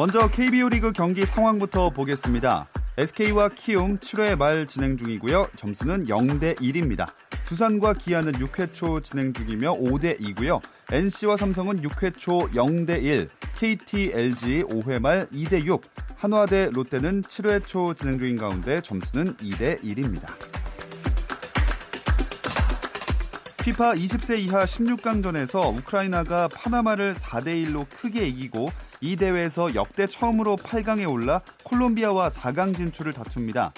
먼저 KBO 리그 경기 상황부터 보겠습니다. SK와 키움 7회 말 진행 중이고요. 점수는 0대 1입니다. 두산과 기아는 6회 초 진행 중이며 5대 2고요. NC와 삼성은 6회 초 0대 1, KT, LG 5회 말 2대 6, 한화 대 롯데는 7회 초 진행 중인 가운데 점수는 2대 1입니다. 피파 20세 이하 16강전에서 우크라이나가 파나마를 4대 1로 크게 이기고 이 대회에서 역대 처음으로 8강에 올라 콜롬비아와 4강 진출을 다툽니다.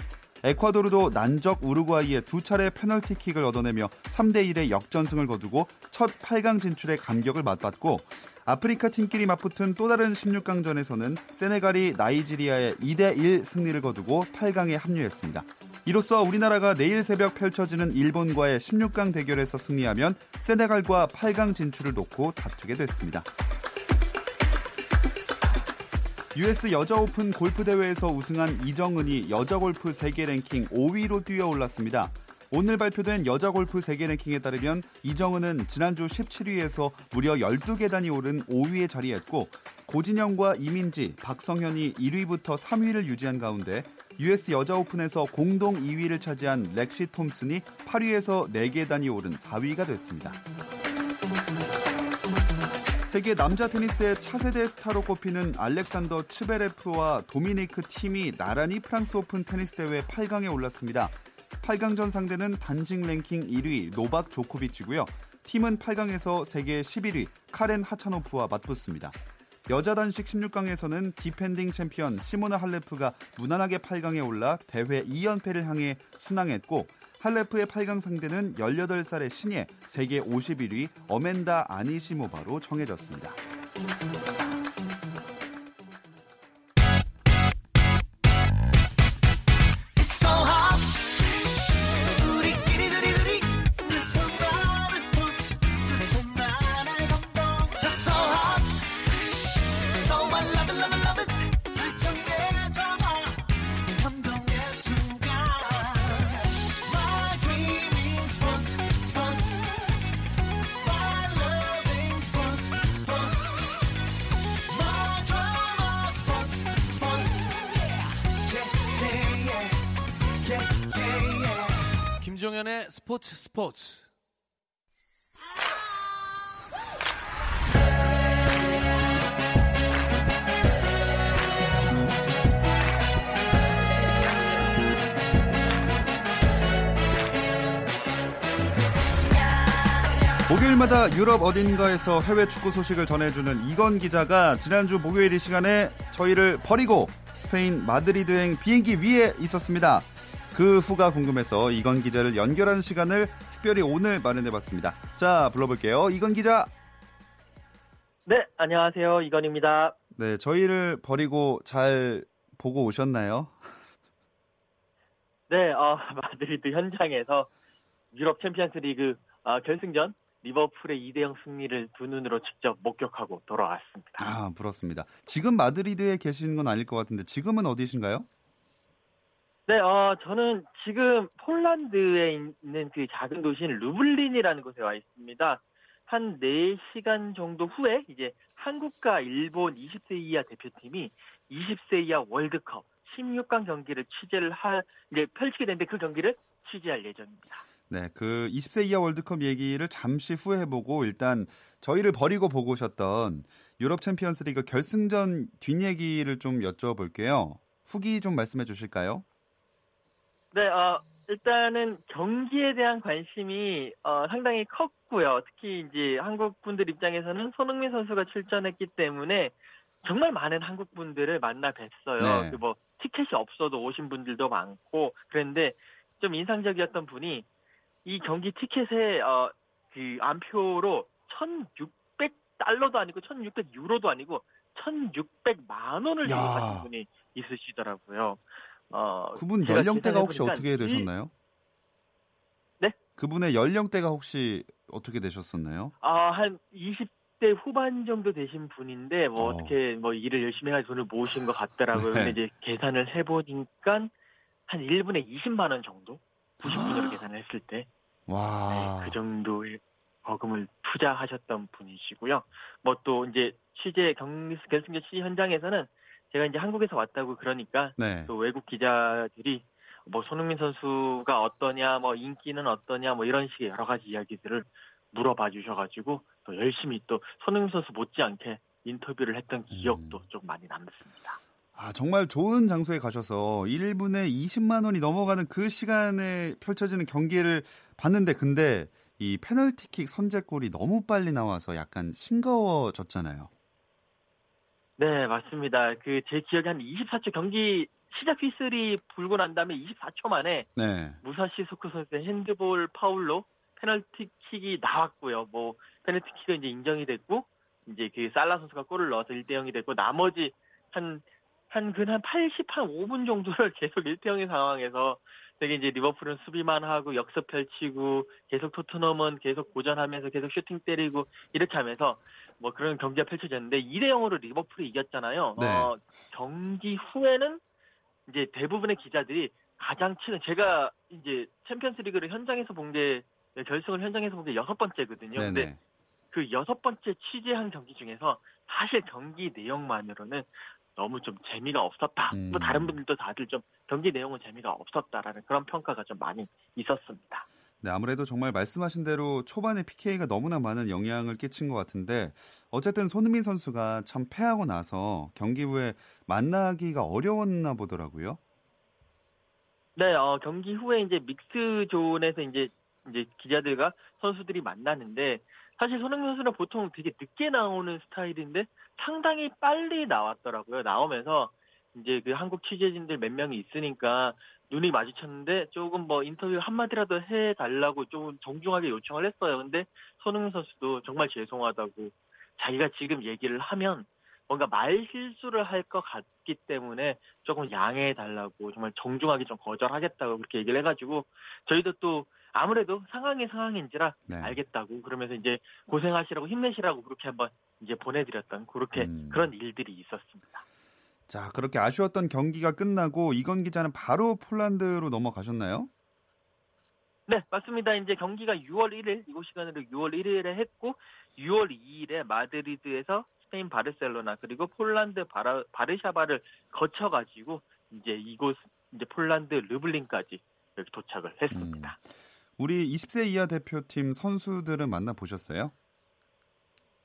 에콰도르도 난적 우루과이의 두 차례 페널티킥을 얻어내며 3대 1의 역전승을 거두고 첫 8강 진출의 감격을 맛봤고 아프리카 팀끼리 맞붙은 또 다른 16강전에서는 세네갈이 나이지리아의 2대 1 승리를 거두고 8강에 합류했습니다. 이로써 우리나라가 내일 새벽 펼쳐지는 일본과의 16강 대결에서 승리하면 세네갈과 8강 진출을 놓고 다투게 됐습니다. US 여자 오픈 골프 대회에서 우승한 이정은이 여자 골프 세계 랭킹 5위로 뛰어 올랐습니다. 오늘 발표된 여자 골프 세계 랭킹에 따르면 이정은은 지난주 17위에서 무려 12계단이 오른 5위에 자리했고 고진영과 이민지, 박성현이 1위부터 3위를 유지한 가운데 US 여자 오픈에서 공동 2위를 차지한 렉시 톰슨이 8위에서 4계단이 오른 4위가 됐습니다. 세계 남자 테니스의 차세대 스타로 꼽히는 알렉산더 츠베레프와 도미니크 팀이 나란히 프랑스 오픈 테니스 대회 8강에 올랐습니다. 8강전 상대는 단식 랭킹 1위 노박 조코비치고요. 팀은 8강에서 세계 11위 카렌 하차노프와 맞붙습니다. 여자 단식 16강에서는 디펜딩 챔피언 시모나 할레프가 무난하게 8강에 올라 대회 2연패를 향해 순항했고 할레프의 8강 상대는 18살의 신예 세계 51위 어멘다 아니시모바로 정해졌습니다. 스포츠 스포츠. 목요일마다 유럽 어딘가에서 해외 축구 소식을 전해주는 이건 기자가 지난주 목요일 이 시간에 저희를 버리고 스페인 마드리드행 비행기 위에 있었습니다. 그 후가 궁금해서 이건 기자를 연결하는 시간을 특별히 오늘 마련해봤습니다. 자, 불러볼게요. 이건 기자. 네, 안녕하세요. 이건입니다. 네, 저희를 버리고 잘 보고 오셨나요? 네, 어, 마드리드 현장에서 유럽 챔피언스 리그 어, 결승전 리버풀의 2대0 승리를 두 눈으로 직접 목격하고 돌아왔습니다. 아, 부럽습니다. 지금 마드리드에 계시는 건 아닐 것 같은데 지금은 어디신가요? 네, 어, 저는 지금 폴란드에 있는 그 작은 도시인 루블린이라는 곳에 와 있습니다. 한 4시간 정도 후에 이제 한국과 일본 20세 이하 대표팀이 20세 이하 월드컵 16강 경기를 취재를 할, 이제 펼치게 되는데 그 경기를 취재할 예정입니다. 네, 그 20세 이하 월드컵 얘기를 잠시 후에 해보고 일단 저희를 버리고 보고 오셨던 유럽 챔피언스 리그 결승전 뒷얘기를 좀 여쭤볼게요. 후기 좀 말씀해 주실까요? 네, 어, 일단은 경기에 대한 관심이 어, 상당히 컸고요. 특히 이제 한국 분들 입장에서는 손흥민 선수가 출전했기 때문에 정말 많은 한국 분들을 만나 뵀어요. 네. 그뭐 티켓이 없어도 오신 분들도 많고 그랬는데 좀 인상적이었던 분이 이 경기 티켓에 어, 그 안표로 1,600 달러도 아니고 1,600 유로도 아니고 1,600만 원을 야. 지급하신 분이 있으시더라고요. 어, 그분 연령대가 혹시 어떻게 일- 되셨나요? 네? 그분의 연령대가 혹시 어떻게 되셨었나요? 아, 한 20대 후반 정도 되신 분인데 뭐 어. 어. 떻게 뭐 일을 열심히 해서 돈을 모으신 것 같더라고요. 네. 근데 이제 계산을 해 보니까 한 1분에 20만 원 정도 90분으로 계산을 했을 때 와. 네, 그 정도의 거금을 투자하셨던 분이시고요. 뭐 또 이제 취재 경 결승전 취재 현장에서는 제가 이제 한국에서 왔다고 그러니까 네. 또 외국 기자들이 뭐 손흥민 선수가 어떠냐, 뭐 인기는 어떠냐, 뭐 이런 식의 여러 가지 이야기들을 물어봐 주셔가지고 또 열심히 또 손흥민 선수 못지않게 인터뷰를 했던 기억도 음. 좀 많이 남습니다. 아, 정말 좋은 장소에 가셔서 1분에 20만 원이 넘어가는 그 시간에 펼쳐지는 경기를 봤는데 근데 이 페널티킥 선제골이 너무 빨리 나와서 약간 싱거워졌잖아요. 네, 맞습니다. 그 제 기억에 한 24초 경기 시작 휘슬이 불고 난 다음에 24초 만에 네. 무사시 소크 선수의 핸드볼 파울로 페널티킥이 나왔고요. 뭐 페널티킥은 이제 인정이 됐고 이제 그 살라 선수가 골을 넣어서 1대 0이 됐고 나머지 한 한근한 80, 한 5분 정도를 계속 1대 0의 상황에서 되게 이제 리버풀은 수비만 하고 역습 펼치고 계속 토트넘은 계속 고전하면서 계속 슈팅 때리고 이렇게 하면서 뭐 그런 경기가 펼쳐졌는데 2대 0으로 리버풀이 이겼잖아요. 네. 어, 경기 후에는 이제 대부분의 기자들이 가장 치는 제가 이제 챔피언스리그를 현장에서 본 게 결승을 현장에서 본 게 여섯 번째거든요. 근데 네네. 그 여섯 번째 취재한 경기 중에서 사실 경기 내용만으로는 너무 좀 재미가 없었다. 음. 뭐 다른 분들도 다들 좀 경기 내용은 재미가 없었다라는 그런 평가가 좀 많이 있었습니다. 네, 아무래도 정말 말씀하신 대로 초반에 PK가 너무나 많은 영향을 끼친 것 같은데 어쨌든 손흥민 선수가 참 패하고 나서 경기 후에 만나기가 어려웠나 보더라고요. 네, 어, 경기 후에 이제 믹스 존에서 이제 이제 기자들과 선수들이 만나는데 사실 손흥민 선수는 보통 되게 늦게 나오는 스타일인데 상당히 빨리 나왔더라고요. 나오면서 이제 그 한국 취재진들 몇 명이 있으니까 눈이 마주쳤는데 조금 뭐 인터뷰 한마디라도 해달라고 좀 정중하게 요청을 했어요. 근데 손흥민 선수도 정말 죄송하다고 자기가 지금 얘기를 하면 뭔가 말 실수를 할 것 같기 때문에 조금 양해해 달라고 정말 정중하게 좀 거절하겠다고 그렇게 얘기를 해가지고 저희도 또 아무래도 상황이 상황인지라 네. 알겠다고 그러면서 이제 고생하시라고 힘내시라고 그렇게 한번 이제 보내드렸던 그렇게 음. 그런 일들이 있었습니다. 자, 그렇게 아쉬웠던 경기가 끝나고 이건 기자는 바로 폴란드로 넘어가셨나요? 네, 맞습니다. 이제 경기가 6월 1일, 이곳 시간으로 6월 1일에 했고, 6월 2일에 마드리드에서 스페인 바르셀로나, 그리고 폴란드 바라, 바르샤바를 거쳐 가지고, 이제 이곳, 이제 폴란드 루블린까지 도착을 했습니다. 우리 20세 이하 대표팀 선수들은 만나 보셨어요?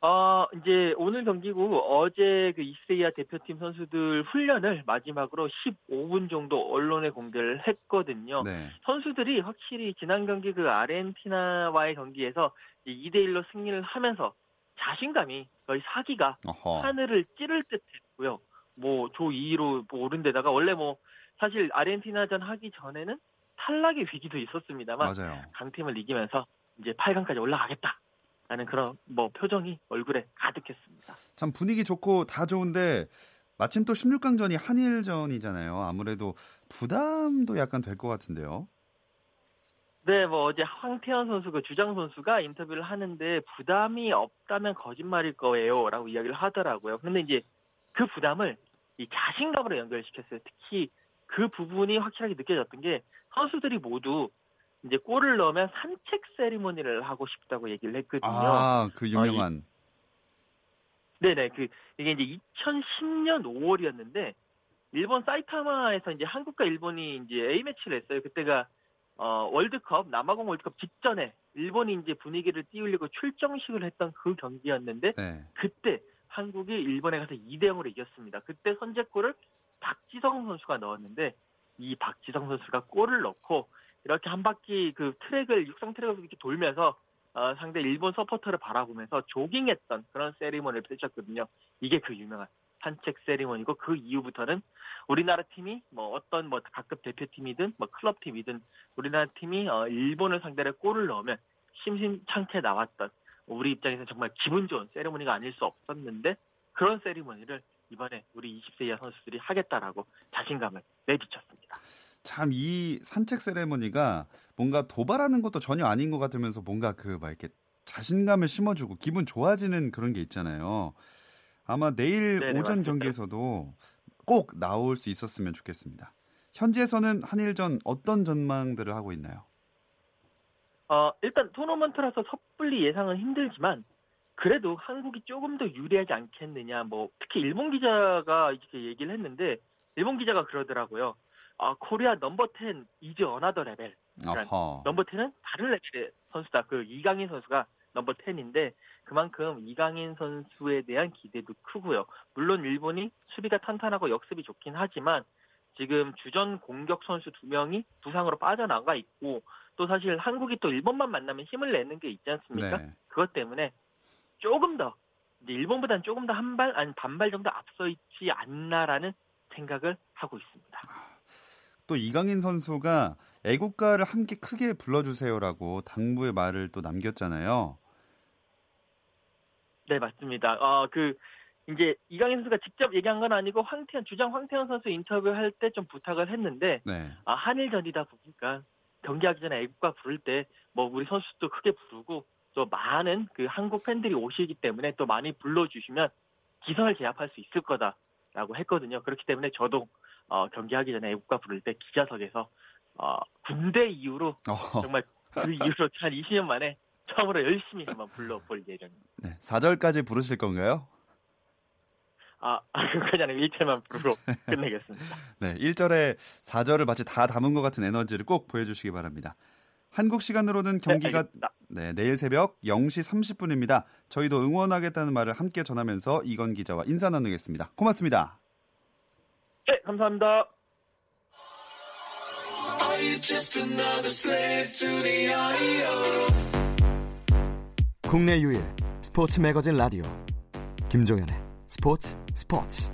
어, 이제 오늘 경기고 어제 그 20세 이하 대표팀 선수들 훈련을 마지막으로 15분 정도 언론에 공개를 했거든요. 네. 선수들이 확실히 지난 경기 그 아르헨티나와의 경기에서 2대 1로 승리를 하면서 자신감이 거의 사기가 어허. 하늘을 찌를 듯 했고요. 뭐 조 2위로 뭐 오른 데다가 원래 뭐 사실 아르헨티나전 하기 전에는 탈락의 위기도 있었습니다만 맞아요. 강팀을 이기면서 이제 8강까지 올라가겠다. 라는 그런 뭐 표정이 얼굴에 가득했습니다. 참 분위기 좋고 다 좋은데 마침 또 16강전이 한일전이잖아요. 아무래도 부담도 약간 될 것 같은데요. 네, 뭐 어제 황태현 선수 그 주장 선수가 인터뷰를 하는데 부담이 없다면 거짓말일 거예요라고 이야기를 하더라고요. 근데 이제 그 부담을 이 자신감으로 연결시켰어요. 특히 그 부분이 확실하게 느껴졌던 게 선수들이 모두 이제 골을 넣으면 산책 세리머니를 하고 싶다고 얘기를 했거든요. 아, 그 유명한. 네네, 그, 이게 이제 2010년 5월이었는데, 일본 사이타마에서 이제 한국과 일본이 이제 A매치를 했어요. 그때가, 어, 월드컵, 남아공 월드컵 직전에 일본이 이제 분위기를 띄우려고 출정식을 했던 그 경기였는데, 네. 그때 한국이 일본에 가서 2대0으로 이겼습니다. 그때 선제골을 박지성 선수가 넣었는데, 이 박지성 선수가 골을 넣고, 이렇게 한 바퀴 그 트랙을, 육상 트랙을 이렇게 돌면서, 어, 상대 일본 서포터를 바라보면서 조깅했던 그런 세리머니를 펼쳤거든요. 이게 그 유명한 산책 세리머니고 그 이후부터는 우리나라 팀이 뭐 어떤 뭐 각급 대표팀이든 뭐 클럽팀이든 우리나라 팀이 어, 일본을 상대로 골을 넣으면 심심찮게 나왔던 우리 입장에서 정말 기분 좋은 세레모니가 아닐 수 없었는데 그런 세리머니를 이번에 우리 20세 이하 선수들이 하겠다라고 자신감을 내비쳤습니다. 참 이 산책 세레모니가 뭔가 도발하는 것도 전혀 아닌 것 같으면서 뭔가 그 막 이렇게 자신감을 심어주고 기분 좋아지는 그런 게 있잖아요. 아마 내일 네네, 오전 맞습니다. 경기에서도 꼭 나올 수 있었으면 좋겠습니다. 현지에서는 한일전 어떤 전망들을 하고 있나요? 어, 일단 토너먼트라서 섣불리 예상은 힘들지만 그래도 한국이 조금 더 유리하지 않겠느냐. 뭐 특히 일본 기자가 이렇게 얘기를 했는데 일본 기자가 그러더라고요. 아, Korea number 10 is another level. 그러니까. number 10은 다른 레벨의 선수다. 그 이강인 선수가 number 10인데 그만큼 이강인 선수에 대한 기대도 크고요. 물론 일본이 수비가 탄탄하고 역습이 좋긴 하지만 지금 주전 공격 선수 두 명이 부상으로 빠져나가 있고 또 사실 한국이 또 일본만 만나면 힘을 내는 게 있지 않습니까? 네. 그것 때문에 조금 더 일본보다는 조금 더 한 발 아니 반발 정도 앞서 있지 않나라는 생각을 하고 있습니다. 또 이강인 선수가 애국가를 함께 크게 불러주세요라고 당부의 말을 또 남겼잖아요. 네, 맞습니다. 어, 그, 이제 이강인 선수가 직접 얘기한 건 아니고 황태현, 주장 황태현 선수 인터뷰할 때 좀 부탁을 했는데, 네. 아, 한일전이다 보니까 경기하기 전에 애국가 부를 때 뭐 우리 선수도 크게 부르고 또 많은 그 한국 팬들이 오시기 때문에 또 많이 불러주시면 기선을 제압할 수 있을 거다라고 했거든요. 그렇기 때문에 저도 어, 경기하기 전에 애국가 부를 때 기자석에서 어, 군대 이후로 어, 정말 그 이후로 한 20년 만에 처음으로 열심히 한번 불러볼 예정입니다. 네. 4절까지 부르실 건가요? 아, 그냥 1절만 부르고 끝내겠습니다. 네, 1절에 4절을 마치 다 담은 것 같은 에너지를 꼭 보여주시기 바랍니다. 한국 시간으로는 경기가 알겠습니다. 네, 내일 새벽 0시 30분입니다. 저희도 응원하겠다는 말을 함께 전하면서 이건 기자와 인사 나누겠습니다. 고맙습니다. 네, 감사합니다. 국내 유일 스포츠 매거진 라디오 김종현의 스포츠 스포츠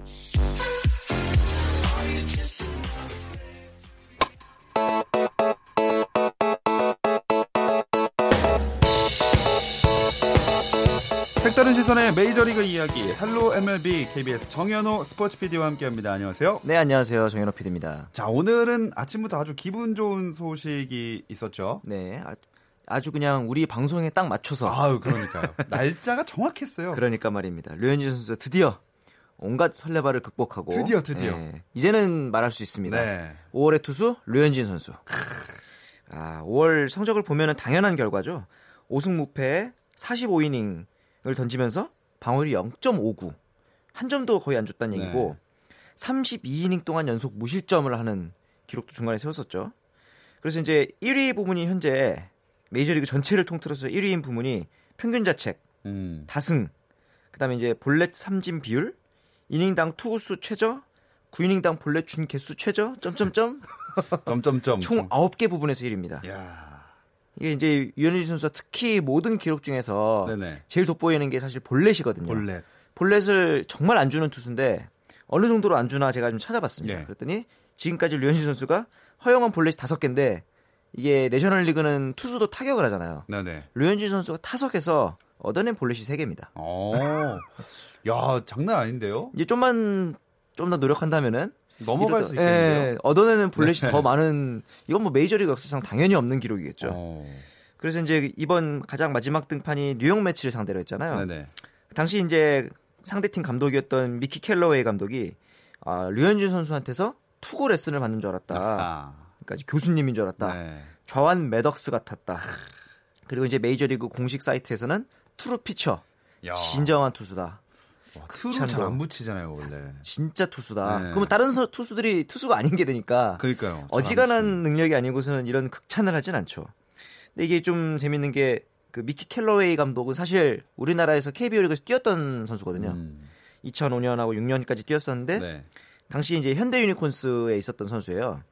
시선의 메이저리그 이야기 Hello MLB KBS 정현호 스포츠 PD와 함께합니다. 안녕하세요. 네, 안녕하세요. 정현호 PD입니다. 자, 오늘은 아침부터 아주 기분 좋은 소식이 있었죠. 네, 아, 아주 그냥 우리 방송에 딱 맞춰서 아유, 그러니까요. 날짜가 정확했어요. 그러니까 말입니다. 류현진 선수 드디어 온갖 설레발을 극복하고 드디어, 드디어. 네, 이제는 말할 수 있습니다. 네. 5월의 투수 류현진 선수. 아, 5월 성적을 보면은 당연한 결과죠. 5승 무패 45이닝 을 던지면서 방어율이 0.59. 한 점도 거의 안 줬다는 네. 얘기고 32이닝 동안 연속 무실점을 하는 기록도 중간에 세웠었죠. 그래서 이제 1위 부분이 현재 메이저리그 전체를 통틀어서 1위인 부분이 평균 자책, 음. 다승, 그다음에 이제 볼넷 삼진 비율, 이닝당 투구수 최저, 9이닝당 볼넷 준 개수 최저, 점점점 점점점. 총 9개 부분에서 1위입니다. 야. 이게 이제 유현진 선수가 특히 모든 기록 중에서 네네. 제일 돋보이는 게 사실 볼넷이거든요. 볼넷. 볼넷을 정말 안 주는 투수인데 어느 정도로 안 주나 제가 좀 찾아봤습니다. 예. 그랬더니 지금까지 류현진 선수가 허용한 볼넷이 다섯 개인데 이게 내셔널 리그는 투수도 타격을 하잖아요. 네네. 류현진 선수가 타석에서 얻어낸 볼넷이 세 개입니다. 어. 야, 장난 아닌데요? 이제 좀만 좀 더 노력한다면은 넘어갈 이렇게- 수 있겠는데요? 예, 얻어내는 볼넷이 네. 더 많은 이건 뭐 메이저리그 역사상 당연히 없는 기록이겠죠. 어. 그래서 이제 이번 가장 마지막 등판이 뉴욕 매치를 상대로 했잖아요. 네네. 당시 이제 상대팀 감독이었던 미키 켈러웨이 감독이 아, 류현진 선수한테서 투구 레슨을 받는 줄 알았다. 아. 그러니까 교수님인 줄 알았다. 네. 좌완 매덕스 같았다. 그리고 이제 메이저리그 공식 사이트에서는 true pitcher, 야. 진정한 투수다. 극찬으로. 잘안 붙이잖아요, 원래. 진짜 투수다. 네. 그러면 다른 서- 투수들이 투수가 아닌 게 되니까 그러니까요. 어지간한 능력이 아니고서는 이런 극찬을 하진 않죠. 근데 이게 좀 재밌는 게 그 미키 켈러웨이 감독은 사실 우리나라에서 KBO 리그에서 뛰었던 선수거든요. 음. 2005년하고 6년까지 뛰었었는데 네. 당시 이제 현대 유니콘스에 있었던 선수예요.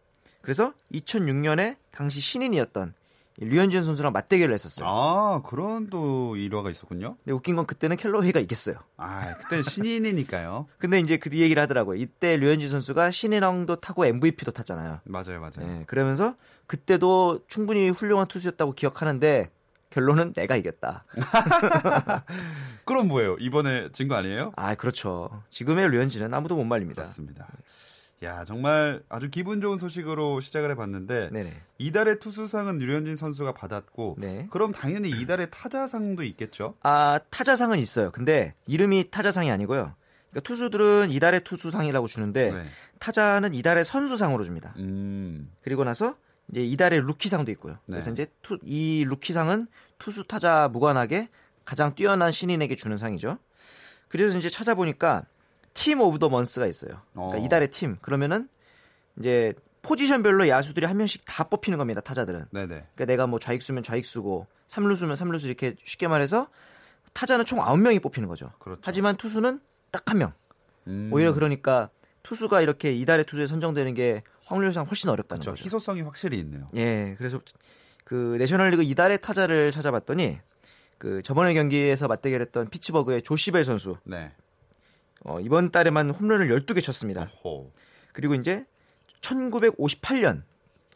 그래서 2006년에 당시 신인이었던 이 류현진 선수랑 맞대결을 했었어요. 아, 그런 또 일화가 있었군요. 근데 웃긴 건 그때는 켈러웨이가 이겼어요. 아, 그때 신인이니까요. 근데 이제 그뒤 얘기를 하더라고요. 이때 류현진 선수가 신인왕도 타고 MVP도 탔잖아요. 맞아요, 맞아요. 네, 그러면서 그때도 충분히 훌륭한 투수였다고 기억하는데 결론은 내가 이겼다. 그럼 뭐예요? 이번에 진 거 아니에요? 아, 그렇죠. 지금의 류현진은 아무도 못 말립니다. 맞습니다. 야, 정말 아주 기분 좋은 소식으로 시작을 해봤는데 네네. 이달의 투수상은 류현진 선수가 받았고 네. 그럼 당연히 이달의 타자상도 있겠죠? 아, 타자상은 있어요. 근데 이름이 타자상이 아니고요. 그러니까 투수들은 이달의 투수상이라고 주는데 네. 타자는 이달의 선수상으로 줍니다. 음, 그리고 나서 이제 이달의 루키상도 있고요. 네. 그래서 이제 투, 이 루키상은 투수 타자 무관하게 가장 뛰어난 신인에게 주는 상이죠. 그래서 이제 찾아보니까 team of the month가 있어요. 그러니까 어. 이달의 팀. 그러면은 이제 포지션별로 야수들이 한 명씩 다 뽑히는 겁니다. 타자들은. 네네. 그러니까 내가 뭐 좌익수면 좌익수고 삼루수면 삼루수 이렇게 쉽게 말해서 타자는 총 9명이 뽑히는 거죠. 그렇죠. 하지만 투수는 딱 한 명. 음, 오히려 그러니까 투수가 이렇게 이달의 투수에 선정되는 게 확률상 훨씬 어렵다는 그렇죠. 거죠. 희소성이 확실히 있네요. 예, 그래서 그 내셔널리그 이달의 타자를 찾아봤더니 그 저번에 경기에서 맞대결했던 피츠버그의 조시벨 선수 네. 어, 이번 달에만 홈런을 12개 쳤습니다. 호. 그리고 이제 1958년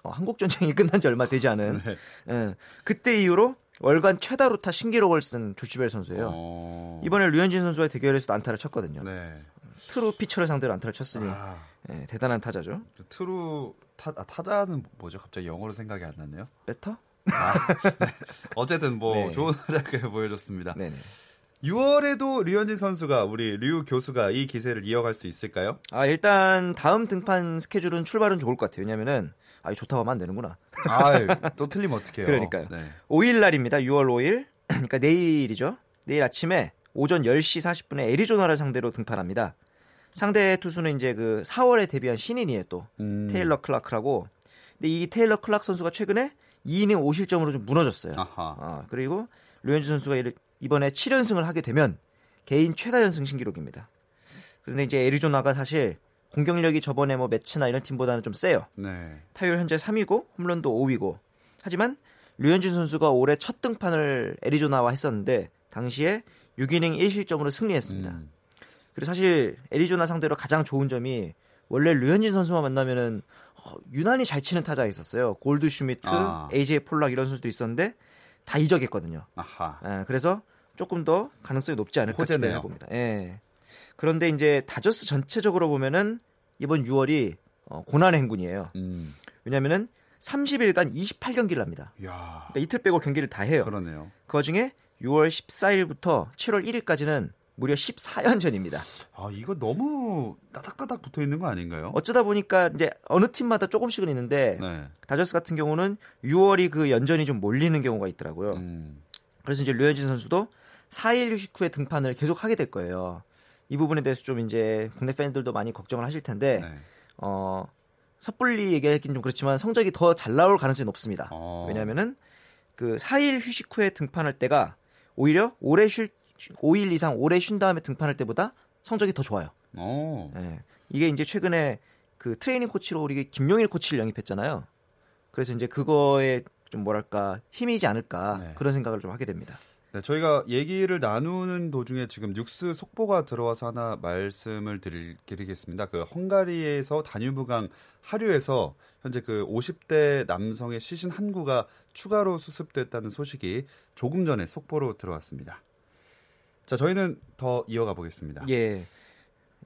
어, 한국 전쟁이 끝난 지 얼마 되지 않은 네. 예, 그때 이후로 월간 최다 루타 신기록을 쓴 조시벨 선수예요. 어... 이번에 류현진 선수와 대결에서도 안타를 쳤거든요. 네. true pitcher를 상대로 안타를 쳤으니 아, 예, 대단한 타자죠. 그 true 타, 아, 타자는 뭐죠? 갑자기 영어로 생각이 안 나네요. batter? 어쨌든 뭐 네. 좋은 활약을 보여줬습니다. 네네. 6월에도 류현진 선수가 우리 류 교수가 이 기세를 이어갈 수 있을까요? 아 일단 다음 등판 스케줄은 출발은 좋을 것 같아요. 왜냐면은 아 좋다고 하면 안 되는구나. 아, 또 틀리면 어떡해요. 그러니까요. 네. 5일 날입니다. 6월 5일. 그러니까 내일이죠. 내일 아침에 오전 10시 40분에 애리조나를 상대로 등판합니다. 상대 투수는 이제 그 4월에 데뷔한 신인이에요, 또. 음. 테일러 클라크라고. 근데 이 테일러 클라크 선수가 최근에 2이닝 5실점으로 좀 무너졌어요. 아하. 아, 그리고 류현진 선수가 이번에 7연승을 하게 되면 개인 최다 연승 신기록입니다. 그런데 이제 애리조나가 사실 공격력이 저번에 뭐 매치나 이런 팀보다는 좀 세요. 네. 타율 현재 3위고 홈런도 5위고. 하지만 류현진 선수가 올해 첫 등판을 애리조나와 했었는데 당시에 6이닝 1실점으로 승리했습니다. 음. 그리고 사실 애리조나 상대로 가장 좋은 점이 원래 류현진 선수만 만나면은 어, 유난히 잘 치는 타자가 있었어요. 골드 슈미트, 아. AJ 폴락 이런 선수도 있었는데 다 이적했거든요. 아하. 예, 그래서 조금 더 가능성이 높지 않을까 호재네요. 봅니다. 예. 그런데 이제 다저스 전체적으로 보면은 이번 6월이 어, 고난의 행군이에요. 음. 왜냐면은 30일간 28경기를 합니다. 야. 그러니까 이틀 빼고 경기를 다 해요. 그러네요. 그 와중에 6월 14일부터 7월 1일까지는 무려 14연전입니다. 아, 이거 너무 따닥따닥 붙어 있는 거 아닌가요? 어쩌다 보니까 이제 어느 팀마다 조금씩은 있는데 네. 다저스 같은 경우는 6월이 그 연전이 좀 몰리는 경우가 있더라고요. 음. 그래서 이제 류현진 선수도 4일 휴식 후에 등판을 계속 하게 될 거예요. 이 부분에 대해서 좀 이제 국내 팬들도 많이 걱정을 하실 텐데 네. 어 섣불리 얘기하긴 좀 그렇지만 성적이 더 잘 나올 가능성이 높습니다. 어. 왜냐하면은 그 4일 휴식 후에 등판할 때가 오히려 오래 쉴 5일 이상 오래 쉰 다음에 등판할 때보다 성적이 더 좋아요. 어. 예. 이게 이제 최근에 그 트레이닝 코치로 우리 김용일 코치를 영입했잖아요. 그래서 이제 그거에 좀 뭐랄까 힘이지 않을까 네. 그런 생각을 좀 하게 됩니다. 네, 저희가 얘기를 나누는 도중에 지금 뉴스 속보가 들어와서 하나 말씀을 드릴, 드리겠습니다. 그 헝가리에서 다뉴브강 하류에서 현재 그 50대 남성의 시신 한 구가 추가로 수습됐다는 소식이 조금 전에 속보로 들어왔습니다. 자, 저희는 더 이어가 보겠습니다. 예.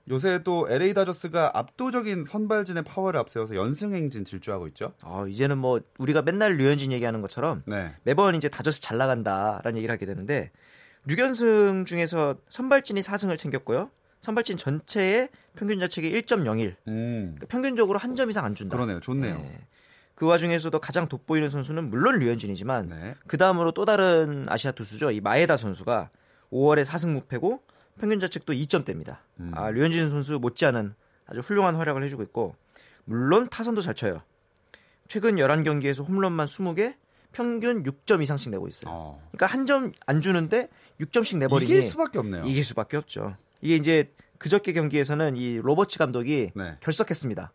요새 또 LA 다저스가 압도적인 선발진의 파워를 앞세워서 연승 행진 질주하고 있죠. 어, 이제는 뭐 우리가 맨날 류현진 얘기하는 것처럼 네. 매번 이제 다저스 잘 나간다라는 얘기를 하게 되는데 6연승 중에서 선발진이 4승을 챙겼고요. 선발진 전체의 평균 자책이 1.01. 음. 그러니까 평균적으로 한 점 이상 안 준다. 그러네요. 좋네요. 네. 그 와중에서도 가장 돋보이는 선수는 물론 류현진이지만 네. 그 다음으로 또 다른 아시아 투수죠. 이 마에다 선수가 5월에 4승 무패고 평균 자책도 2점대입니다. 음. 아, 류현진 선수 못지않은 아주 훌륭한 활약을 해주고 있고 물론 타선도 잘 쳐요. 최근 11경기에서 홈런만 20개, 평균 6점 이상씩 내고 있어요. 어. 그러니까 한 점 안 주는데 6점씩 내버리니 이길 수밖에 없네요. 이길 수밖에 없죠. 이게 이제 그저께 경기에서는 이 로버츠 감독이 네. 결석했습니다.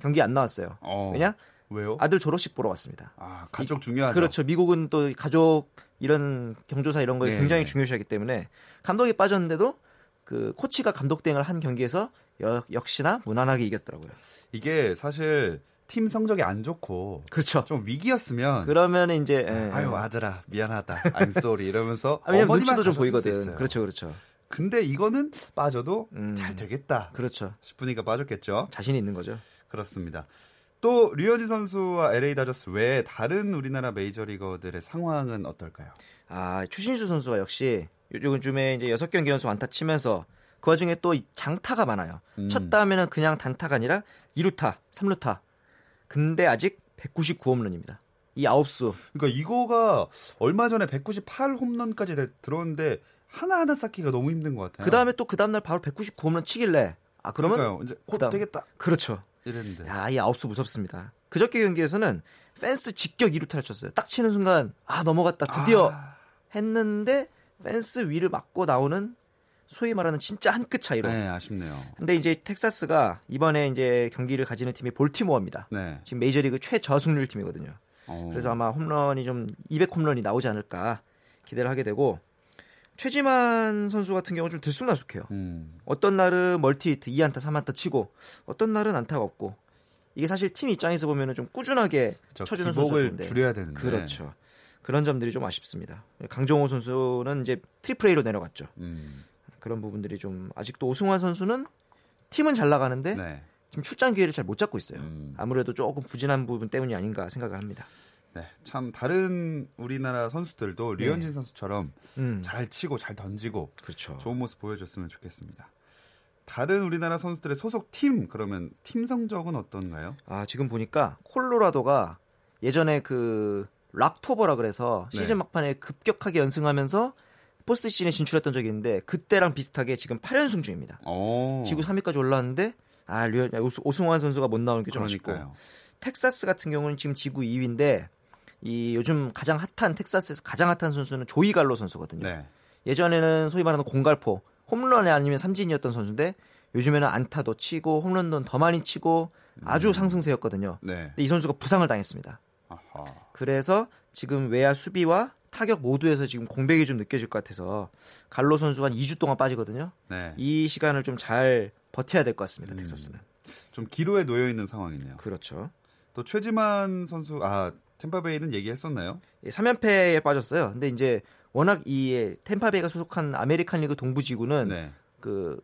경기 안 나왔어요. 어. 왜냐? 왜요? 아들 졸업식 보러 왔습니다. 아, 가족 중요하죠. 그렇죠. 미국은 또 가족 이런 경조사 이런 거에 예, 굉장히 예. 중요시하기 때문에 감독이 빠졌는데도 그 코치가 감독 대행을 한 경기에서 여- 역시나 무난하게 이겼더라고요. 이게 사실 팀 성적이 안 좋고 그렇죠. 좀 위기였으면 그러면 이제 예. 아유 아들아 미안하다 I'm sorry 이러면서 아, 왜냐면 눈치도 좀 보이거든. 그렇죠, 그렇죠, 근데 이거는 빠져도 음. 잘 되겠다 그렇죠. 싶으니까 빠졌겠죠. 자신이 있는 거죠. 그렇습니다. 또 류현진 선수와 LA 다저스 외에 다른 우리나라 메이저리거들의 상황은 어떨까요? 아 추신수 선수가 역시 요즘에 이제 여섯 경기 연속 안타 치면서 그 와중에 또 장타가 많아요. 음. 쳤다 하면은 그냥 단타가 아니라 2루타, 3루타. 근데 아직 199 홈런입니다. 이 아홉 수 그러니까 이거가 얼마 전에 198 홈런까지 돼- 들어오는데 하나하나 쌓기가 너무 힘든 것 같아요. 그 다음에 또 그 다음날 바로 199 홈런 치길래 아 그러면 그러니까요. 이제 곧 그다음. 되겠다 그렇죠. 이랬는데. 야, 이 아홉수 무섭습니다. 그저께 경기에서는 펜스 직격 2루타를 쳤어요. 딱 치는 순간 아 넘어갔다 드디어 아, 했는데 펜스 위를 맞고 나오는 소위 말하는 진짜 한 끗 차이로. 네, 아쉽네요. 근데 이제 텍사스가 이번에 이제 경기를 가지는 팀이 볼티모어입니다. 네. 지금 메이저리그 최저승률 팀이거든요. 어. 그래서 아마 홈런이 좀 200 홈런이 나오지 않을까 기대를 하게 되고 최지만 선수 같은 경우는 좀 들쑥날쑥해요. 음. 어떤 날은 멀티히트 2안타 3안타 치고 어떤 날은 안타가 없고 이게 사실 팀 입장에서 보면은 좀 꾸준하게 저 쳐주는 선수인데 줄여야 되는데. 그렇죠. 그런 점들이 좀 아쉽습니다. 강정호 선수는 이제 triple A로 내려갔죠. 음. 그런 부분들이 좀 아직도 오승환 선수는 팀은 잘 나가는데 네. 지금 출장 기회를 잘 못 잡고 있어요. 음. 아무래도 조금 부진한 부분 때문이 아닌가 생각을 합니다. 네. 참 다른 우리나라 선수들도 류현진 선수처럼 음, 잘 치고 잘 던지고 그렇죠. 좋은 모습 보여줬으면 좋겠습니다. 다른 우리나라 선수들의 소속 팀 그러면 팀 성적은 어떤가요? 아 지금 보니까 콜로라도가 예전에 그 Rocktober라 그래서 네. 시즌 막판에 급격하게 연승하면서 포스트 시즌에 진출했던 적이 있는데 그때랑 비슷하게 지금 8연승 중입니다. 어. 지구 3위까지 올라왔는데 아 류현 오승환 선수가 못 나오는 게 좀 아쉽고. 텍사스 같은 경우는 지금 지구 2위인데 이 요즘 가장 핫한 텍사스에서 가장 핫한 선수는 조이 갈로 선수거든요. 네. 예전에는 소위 말하는 공갈포 홈런이 아니면 삼진이었던 선수인데 요즘에는 안타도 치고 홈런도 더 많이 치고 아주 상승세였거든요. 네. 근데 이 선수가 부상을 당했습니다. 아하. 그래서 지금 외야 수비와 타격 모두에서 지금 공백이 좀 느껴질 것 같아서 갈로 선수가 한 2주 동안 빠지거든요. 네. 이 시간을 좀 잘 버텨야 될 것 같습니다. 음. 텍사스는. 좀 기로에 놓여 있는 상황이네요. 그렇죠. 또 최지만 선수 아 템파베이는 얘기했었나요? 3연패에 빠졌어요. 근데 이제 워낙 이 템파베이가 소속한 아메리칸 리그 동부지구는 네. 그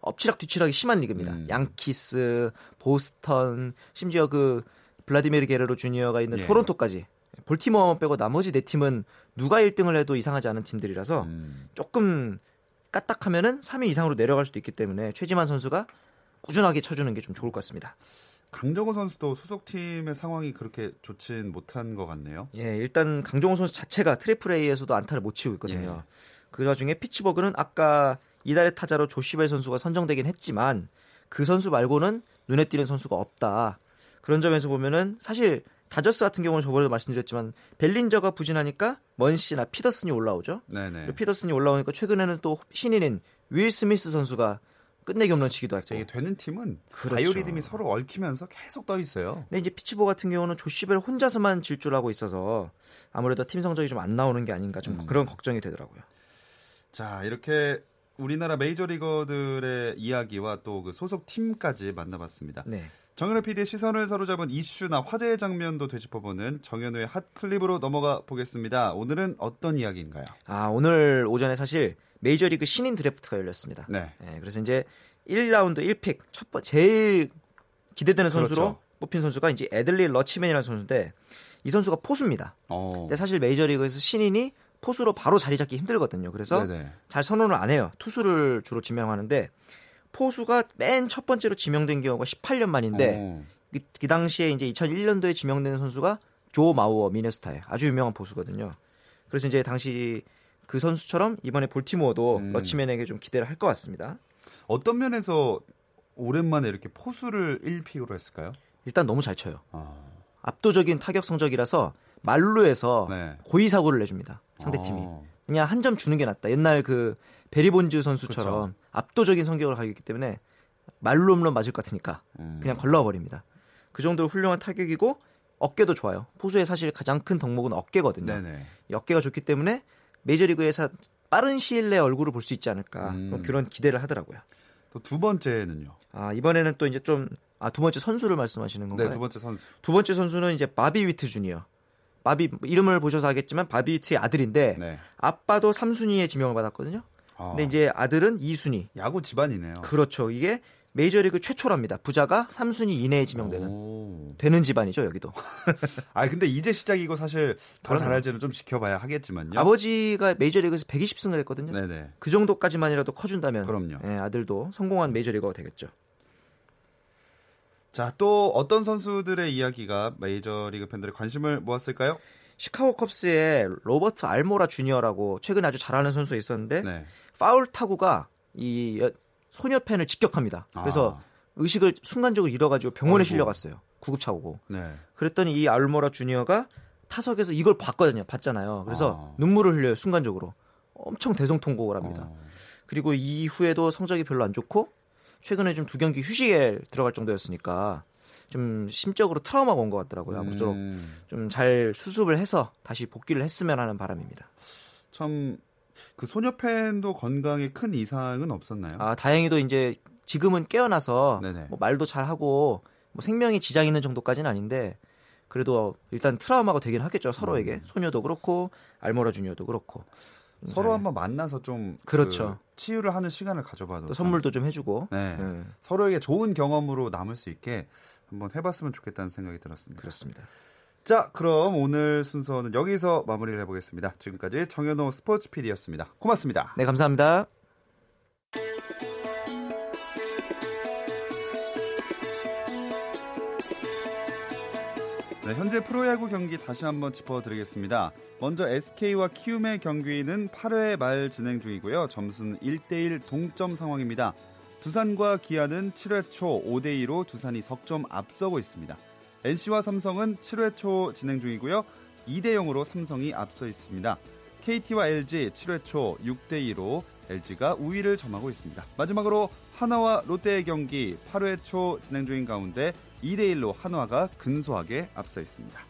엎치락 뒤치락이 심한 리그입니다. 음. 양키스, 보스턴, 심지어 그 블라디미르 게레로 주니어가 있는 예. 토론토까지 볼티모어 빼고 나머지 네 팀은 누가 1등을 해도 이상하지 않은 팀들이라서 음. 조금 까딱하면은 3위 이상으로 내려갈 수도 있기 때문에 최지만 선수가 꾸준하게 쳐주는 게 좀 좋을 것 같습니다. 강정호 선수도 소속팀의 상황이 그렇게 좋진 못한 것 같네요. 예, 일단 강정호 선수 자체가 트리플 A에서도 안타를 못 치고 있거든요. 예. 그 와중에 피츠버그는 아까 이달의 타자로 조시벨 선수가 선정되긴 했지만 그 선수 말고는 눈에 띄는 선수가 없다. 그런 점에서 보면은 사실 다저스 같은 경우는 저번에도 말씀드렸지만 벨린저가 부진하니까 먼시나 피더슨이 올라오죠. 네네. 피더슨이 올라오니까 최근에는 또 신인인 윌 스미스 선수가 끝내기 홈런 치기도 했고. 이게 되는 팀은 그렇죠. 바이오리듬이 서로 얽히면서 계속 떠 있어요. 근데 이제 피츠버그 같은 경우는 조시벨 혼자서만 질주하고 있어서 아무래도 팀 성적이 좀 안 나오는 게 아닌가 좀 음. 그런 걱정이 되더라고요. 자 이렇게 우리나라 메이저리거들의 이야기와 또 그 소속 팀까지 만나봤습니다. 네. 정현우 PD의 시선을 사로잡은 이슈나 화제의 장면도 되짚어보는 정현우의 핫 클립으로 넘어가 보겠습니다. 오늘은 어떤 이야기인가요? 아, 오늘 오전에 사실 메이저리그 신인 드래프트가 열렸습니다. 네. 네, 그래서 이제 1라운드 1픽 첫 번, 제일 기대되는 선수로 그렇죠. 뽑힌 선수가 이제 애들리 러치맨이라는 선수인데 이 선수가 포수입니다. 어. 근데 사실 메이저리그에서 신인이 포수로 바로 자리 잡기 힘들거든요. 그래서 네네. 잘 선언을 안 해요. 투수를 주로 지명하는데 포수가 맨 첫 번째로 지명된 경우가 18년 만인데 어. 그, 그 당시에 이제 2001년도에 지명된 선수가 조 마우어 미네소타의 아주 유명한 포수거든요. 그래서 이제 당시 그 선수처럼 이번에 볼티모어도 음. 러치맨에게 좀 기대를 할 것 같습니다. 어떤 면에서 오랜만에 이렇게 포수를 1픽으로 했을까요? 일단 너무 잘 쳐요. 아. 압도적인 타격 성적이라서 말루에서 네. 고의 사고를 내줍니다. 상대 팀이 어. 그냥 한 점 주는 게 낫다. 옛날 그 베리본즈 선수처럼 그렇죠. 압도적인 성격을 가지고 있기 때문에 말루 홈런 맞을 것 같으니까 음. 그냥 걸러와 버립니다. 그 정도로 훌륭한 타격이고 어깨도 좋아요. 포수의 사실 가장 큰 덕목은 어깨거든요. 네네. 이 어깨가 좋기 때문에 메이저리그에서 빠른 시일 내에 얼굴을 볼 수 있지 않을까 음. 뭐 그런 기대를 하더라고요. 또 두 번째는요. 아, 이번에는 또 이제 좀 아, 두 번째 선수를 말씀하시는 건가요? 네, 두 번째 선수. 두 번째 선수는 이제 바비 위트 주니어. 바비 이름을 보셔서 알겠지만 바비 위트의 아들인데 네. 아빠도 3순위의 지명을 받았거든요. 아, 근데 이제 아들은 2순위. 야구 집안이네요. 그렇죠. 이게 메이저리그 최초랍니다. 부자가 3순위 이내에 지명되는 오. 되는 집안이죠, 여기도. 아 근데 이제 시작이고 사실 더. 잘할지는 좀 지켜봐야 하겠지만요. 아버지가 메이저리그에서 120승을 했거든요. 네네. 그 정도까지만이라도 커준다면 그럼요. 예, 아들도 성공한 메이저리거가 되겠죠. 자 또 어떤 선수들의 이야기가 메이저리그 팬들의 관심을 모았을까요? 시카고 컵스의 로버트 알모라 주니어라고 최근에 아주 잘하는 선수가 있었는데 네. 파울 타구가 이 여- 소녀 팬을 직격합니다. 그래서 아, 의식을 순간적으로 잃어가지고 병원에 아이고. 실려갔어요. 구급차고고. 네. 그랬더니 이 알모라 주니어가 타석에서 이걸 봤거든요. 봤잖아요. 그래서 아. 눈물을 흘려요. 순간적으로. 엄청 대성통곡을 합니다. 어. 그리고 이후에도 성적이 별로 안 좋고 최근에 좀 두 경기 휴식에 들어갈 정도였으니까 좀 심적으로 트라우마가 온 것 같더라고요. 아무쪼록 음, 좀잘 수습을 해서 다시 복귀를 했으면 하는 바람입니다. 참 그 소녀 팬도 건강에 큰 이상은 없었나요? 아 다행히도 이제 지금은 깨어나서. 뭐 말도 잘 하고 뭐 생명에 지장 있는 정도까지는 아닌데 그래도 일단 트라우마가 되긴 하겠죠 서로에게 음. 소녀도 그렇고 알모라 주니어도 그렇고 서로 잘 한번 만나서 좀 그렇죠. 그 치유를 하는 시간을 가져봐도 선물도 좀 해주고 네. 예, 서로에게 좋은 경험으로 남을 수 있게 한번 해봤으면 좋겠다는 생각이 들었습니다. 그렇습니다. 자, 그럼 오늘 순서는 여기서 마무리를 해보겠습니다. 지금까지 정현호 스포츠 PD였습니다. 고맙습니다. 네 감사합니다. 네, 현재 프로야구 경기 다시 한번 짚어드리겠습니다. 먼저 SK와 키움의 경기는 8회 말 진행 중이고요. 점수는 1대1 동점 상황입니다. 두산과 기아는 7회 초 5대2로 두산이 석점 앞서고 있습니다. NC와 삼성은 7회 초 진행 중이고요. 2대 0으로 삼성이 앞서 있습니다. KT와 LG 7회 초 6대 2로 LG가 우위를 점하고 있습니다. 마지막으로 한화와 롯데의 경기 8회 초 진행 중인 가운데 2대 1로 한화가 근소하게 앞서 있습니다.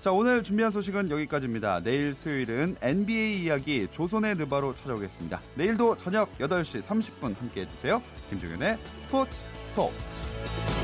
자, 오늘 준비한 소식은 여기까지입니다. 내일 수요일은 NBA 이야기 조선의 느바로 찾아오겠습니다. 내일도 저녁 8시 30분 함께 해주세요. 김종현의 스포츠 스포츠.